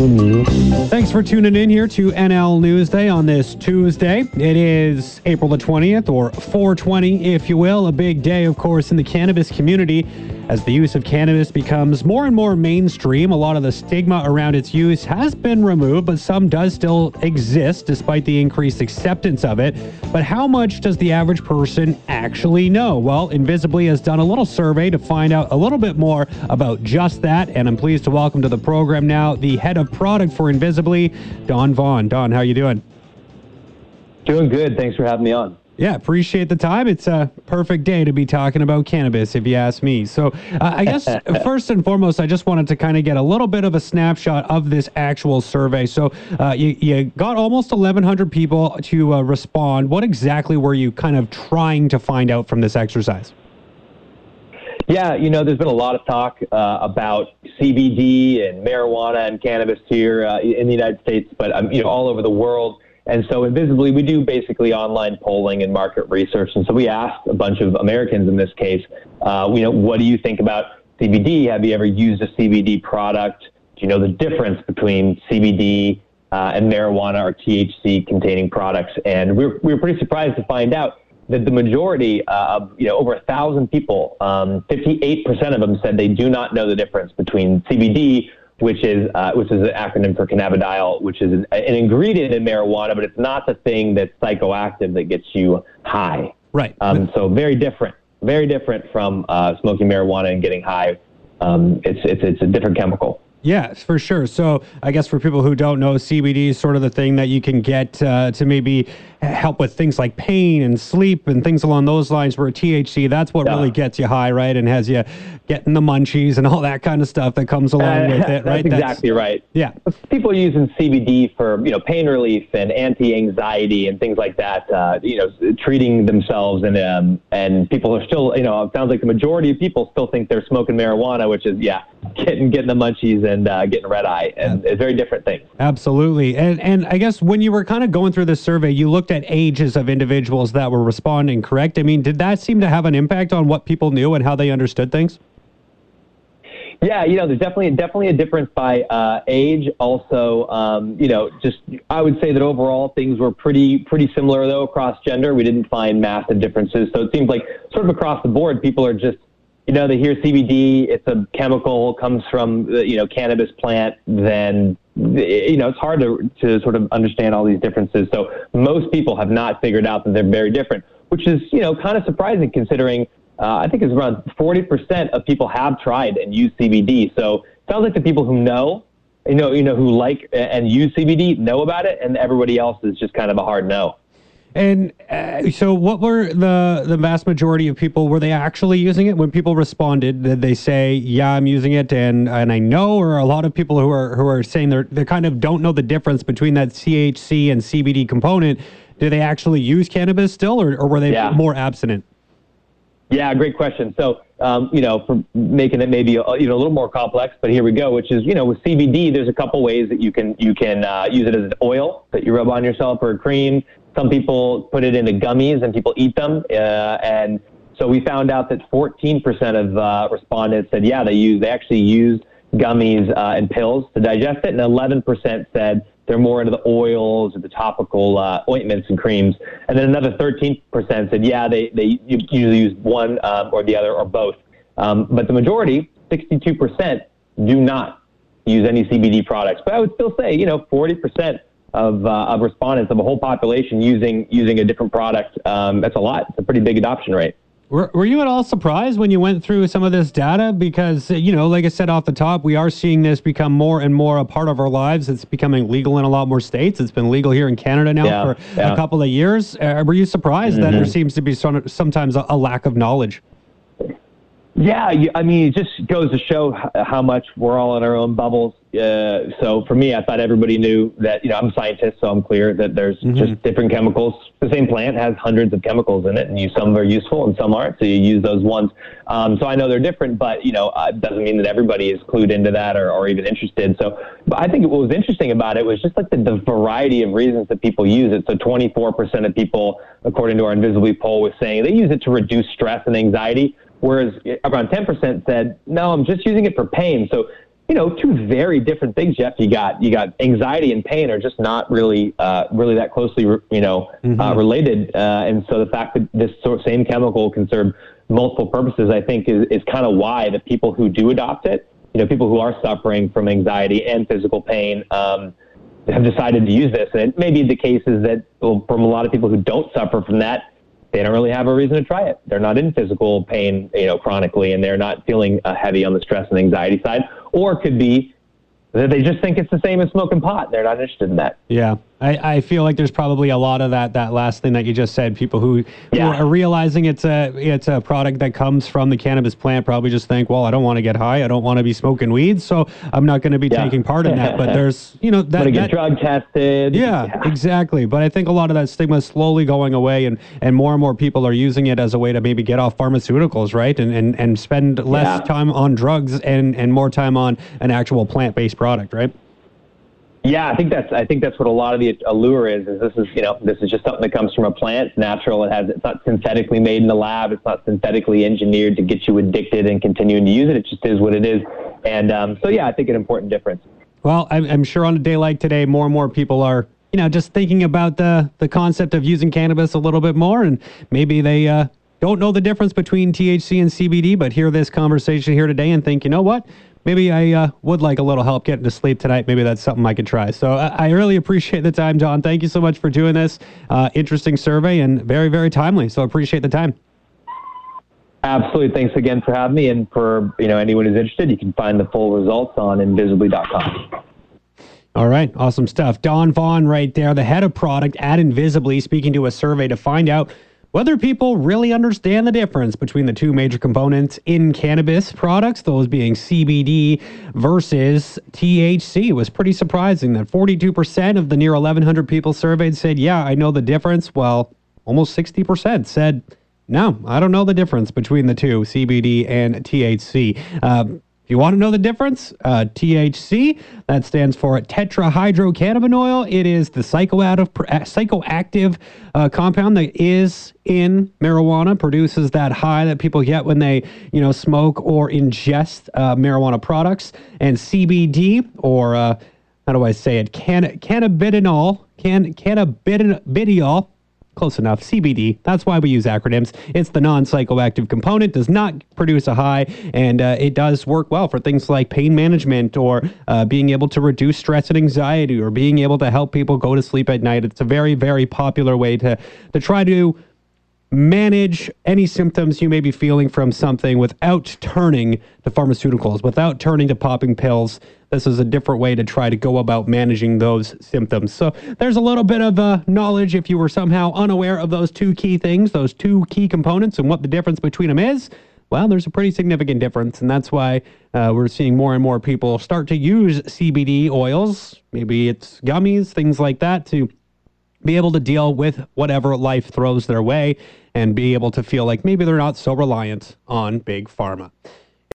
Thanks for tuning in here to NL Newsday on this Tuesday. It is April the 20th, or 420, if you will. A big day, of course, in the cannabis community as the use of cannabis becomes more and more mainstream. A lot of the stigma around its use has been removed, but some does still exist despite the increased acceptance of it. But how much does the average person actually know? Well, Invisibly has done a little survey to find out a little bit more about just that. And I'm pleased to welcome to the program now the head of product for Invisibly, Don Vaughn. Don, how you doing? Doing good. Thanks for having me on. Yeah, appreciate the time. It's a perfect day to be talking about cannabis, if you ask me. So, uh, I guess first and foremost, I just wanted to kind of get a little bit of a snapshot of this actual survey. So, uh, you, you, got almost 1,100 people to uh, respond. What exactly were you kind of trying to find out from this exercise? Yeah, you know, there's been a lot of talk uh, about CBD and marijuana and cannabis here uh, in the United States, but um, you know, all over the world. And so, Invisibly, we do basically online polling and market research. And so, we asked a bunch of Americans in this case, uh, you know, what do you think about CBD? Have you ever used a CBD product? Do you know the difference between CBD uh, and marijuana or THC containing products? And we were, we were pretty surprised to find out that the majority uh, of, you know, over a thousand people, um, 58% of them said they do not know the difference between CBD which is uh, which is an acronym for cannabidiol, which is an, an, ingredient in marijuana, but it's not the thing that's psychoactive that gets you high. Right. Um, so very different, very different from uh, smoking marijuana and getting high. Um, it's it's it's a different chemical. Yes, for sure. So I guess for people who don't know, CBD is sort of the thing that you can get uh, to maybe help with things like pain and sleep and things along those lines. Where THC, that's what yeah. really gets you high, right, and has you getting the munchies and all that kind of stuff that comes along uh, with it, right? That's exactly right. Yeah. People are using CBD for you know pain relief and anti-anxiety and things like that. Uh, you know, treating themselves and um, and people are still you know it sounds like the majority of people still think they're smoking marijuana, which is yeah getting getting the munchies and uh, getting red eye, and it's very different things. Absolutely, and and I guess when you were kind of going through this survey, you looked at ages of individuals that were responding. Correct? I mean, did that seem to have an impact on what people knew and how they understood things? Yeah, you know, there's definitely definitely a difference by uh, age. Also, um, you know, just I would say that overall things were pretty pretty similar though across gender. We didn't find massive differences. So it seems like sort of across the board, people are just you know, they hear CBD, it's a chemical, comes from you know, cannabis plant, then, you know, it's hard to, to sort of understand all these differences. So most people have not figured out that they're very different, which is, you know, kind of surprising considering uh, I think it's around 40% of people have tried and used CBD. So it sounds like the people who know, you know, you know, who like and use CBD know about it, and everybody else is just kind of a hard no. And uh, so, what were the the vast majority of people? Were they actually using it? When people responded, did they say, "Yeah, I'm using it," and and I know, or a lot of people who are who are saying they're they kind of don't know the difference between that THC and CBD component. Do they actually use cannabis still, or, or were they yeah. more abstinent? Yeah, great question. So, um, you know, for making it maybe a, you know a little more complex, but here we go. Which is, you know, with CBD, there's a couple ways that you can you can uh, use it as an oil that you rub on yourself or a cream. Some people put it into gummies and people eat them. Uh, and so we found out that 14% of uh, respondents said, yeah, they use they actually use gummies uh, and pills to digest it, and 11% said they're more into the oils or the topical uh, ointments and creams. And then another 13% said, yeah, they, they usually use one um, or the other or both. Um, but the majority, 62%, do not use any CBD products. But I would still say, you know, 40% of, uh, of respondents of a whole population using using a different product. Um, that's a lot. It's a pretty big adoption rate. Were, were you at all surprised when you went through some of this data? Because, you know, like I said off the top, we are seeing this become more and more a part of our lives. It's becoming legal in a lot more states. It's been legal here in Canada now yeah, for yeah. a couple of years. Uh, were you surprised mm-hmm. that there mm-hmm. seems to be sometimes a, a lack of knowledge? Yeah, I mean, it just goes to show how much we're all in our own bubbles. Uh, so for me, I thought everybody knew that, you know, I'm a scientist, so I'm clear that there's mm-hmm. just different chemicals. The same plant has hundreds of chemicals in it, and you, some are useful and some aren't, so you use those ones. Um, so I know they're different, but, you know, uh, it doesn't mean that everybody is clued into that or, or even interested. So but I think what was interesting about it was just like the, the variety of reasons that people use it. So 24% of people, according to our Invisibly poll, was saying they use it to reduce stress and anxiety whereas around 10% said, no, I'm just using it for pain. So you know, two very different things, Jeff. You got you got anxiety and pain are just not really uh, really that closely, you know, mm-hmm. uh, related. Uh, and so the fact that this sort of same chemical can serve multiple purposes, I think, is, is kind of why the people who do adopt it, you know, people who are suffering from anxiety and physical pain. Um, have decided to use this, and it may be the case is that well, from a lot of people who don't suffer from that, they don't really have a reason to try it. They're not in physical pain, you know, chronically, and they're not feeling uh, heavy on the stress and anxiety side. Or it could be that they just think it's the same as smoking pot. They're not interested in that. Yeah. I, I feel like there's probably a lot of that that last thing that you just said. People who, yeah. who are realizing it's a it's a product that comes from the cannabis plant probably just think, well, I don't want to get high, I don't want to be smoking weed, so I'm not going to be yeah. taking part in that. But there's you know that, get drug tested. Yeah, yeah, exactly. But I think a lot of that stigma is slowly going away, and and more and more people are using it as a way to maybe get off pharmaceuticals, right? And and and spend less time on drugs and and more time on an actual plant based product, right? Yeah, I think that's I think that's what a lot of the allure is. Is this is you know this is just something that comes from a plant. It's natural. It has it's not synthetically made in the lab. It's not synthetically engineered to get you addicted and continuing to use it. It just is what it is. And um, so yeah, I think an important difference. Well, I'm, I'm sure on a day like today, more and more people are you know just thinking about the the concept of using cannabis a little bit more, and maybe they uh, don't know the difference between THC and CBD, but hear this conversation here today and think, you know what? Maybe I uh, would like a little help getting to sleep tonight. Maybe that's something I could try. So I, I really appreciate the time, John. Thank you so much for doing this. Uh, interesting survey and very, very timely. So I appreciate the time. Absolutely. Thanks again for having me. And for you know anyone who's interested, you can find the full results on invisibly.com. All right, awesome stuff. Don Vaughn, right there, the head of product at Invisibly, speaking to a survey to find out whether people really understand the difference between the two major components in cannabis products, those being CBD versus THC, it was pretty surprising that 42% of the near 1,100 people surveyed said, Yeah, I know the difference. Well, almost 60% said, No, I don't know the difference between the two, CBD and THC. Uh, you want to know the difference? Uh, THC, that stands for tetrahydrocannabinol. It is the psychoactive, uh, psychoactive uh, compound that is in marijuana, produces that high that people get when they, you know, smoke or ingest uh, marijuana products. And CBD, or uh, how do I say it? Can- cannabidiol, can- cannabidiol Close enough. CBD. That's why we use acronyms. It's the non psychoactive component, does not produce a high, and uh, it does work well for things like pain management or uh, being able to reduce stress and anxiety or being able to help people go to sleep at night. It's a very, very popular way to, to try to manage any symptoms you may be feeling from something without turning to pharmaceuticals, without turning to popping pills. This is a different way to try to go about managing those symptoms. So there's a little bit of uh, knowledge if you were somehow unaware of those two key things, those two key components, and what the difference between them is. Well, there's a pretty significant difference, and that's why uh, we're seeing more and more people start to use CBD oils. Maybe it's gummies, things like that, to be able to deal with whatever life throws their way and be able to feel like maybe they're not so reliant on big pharma.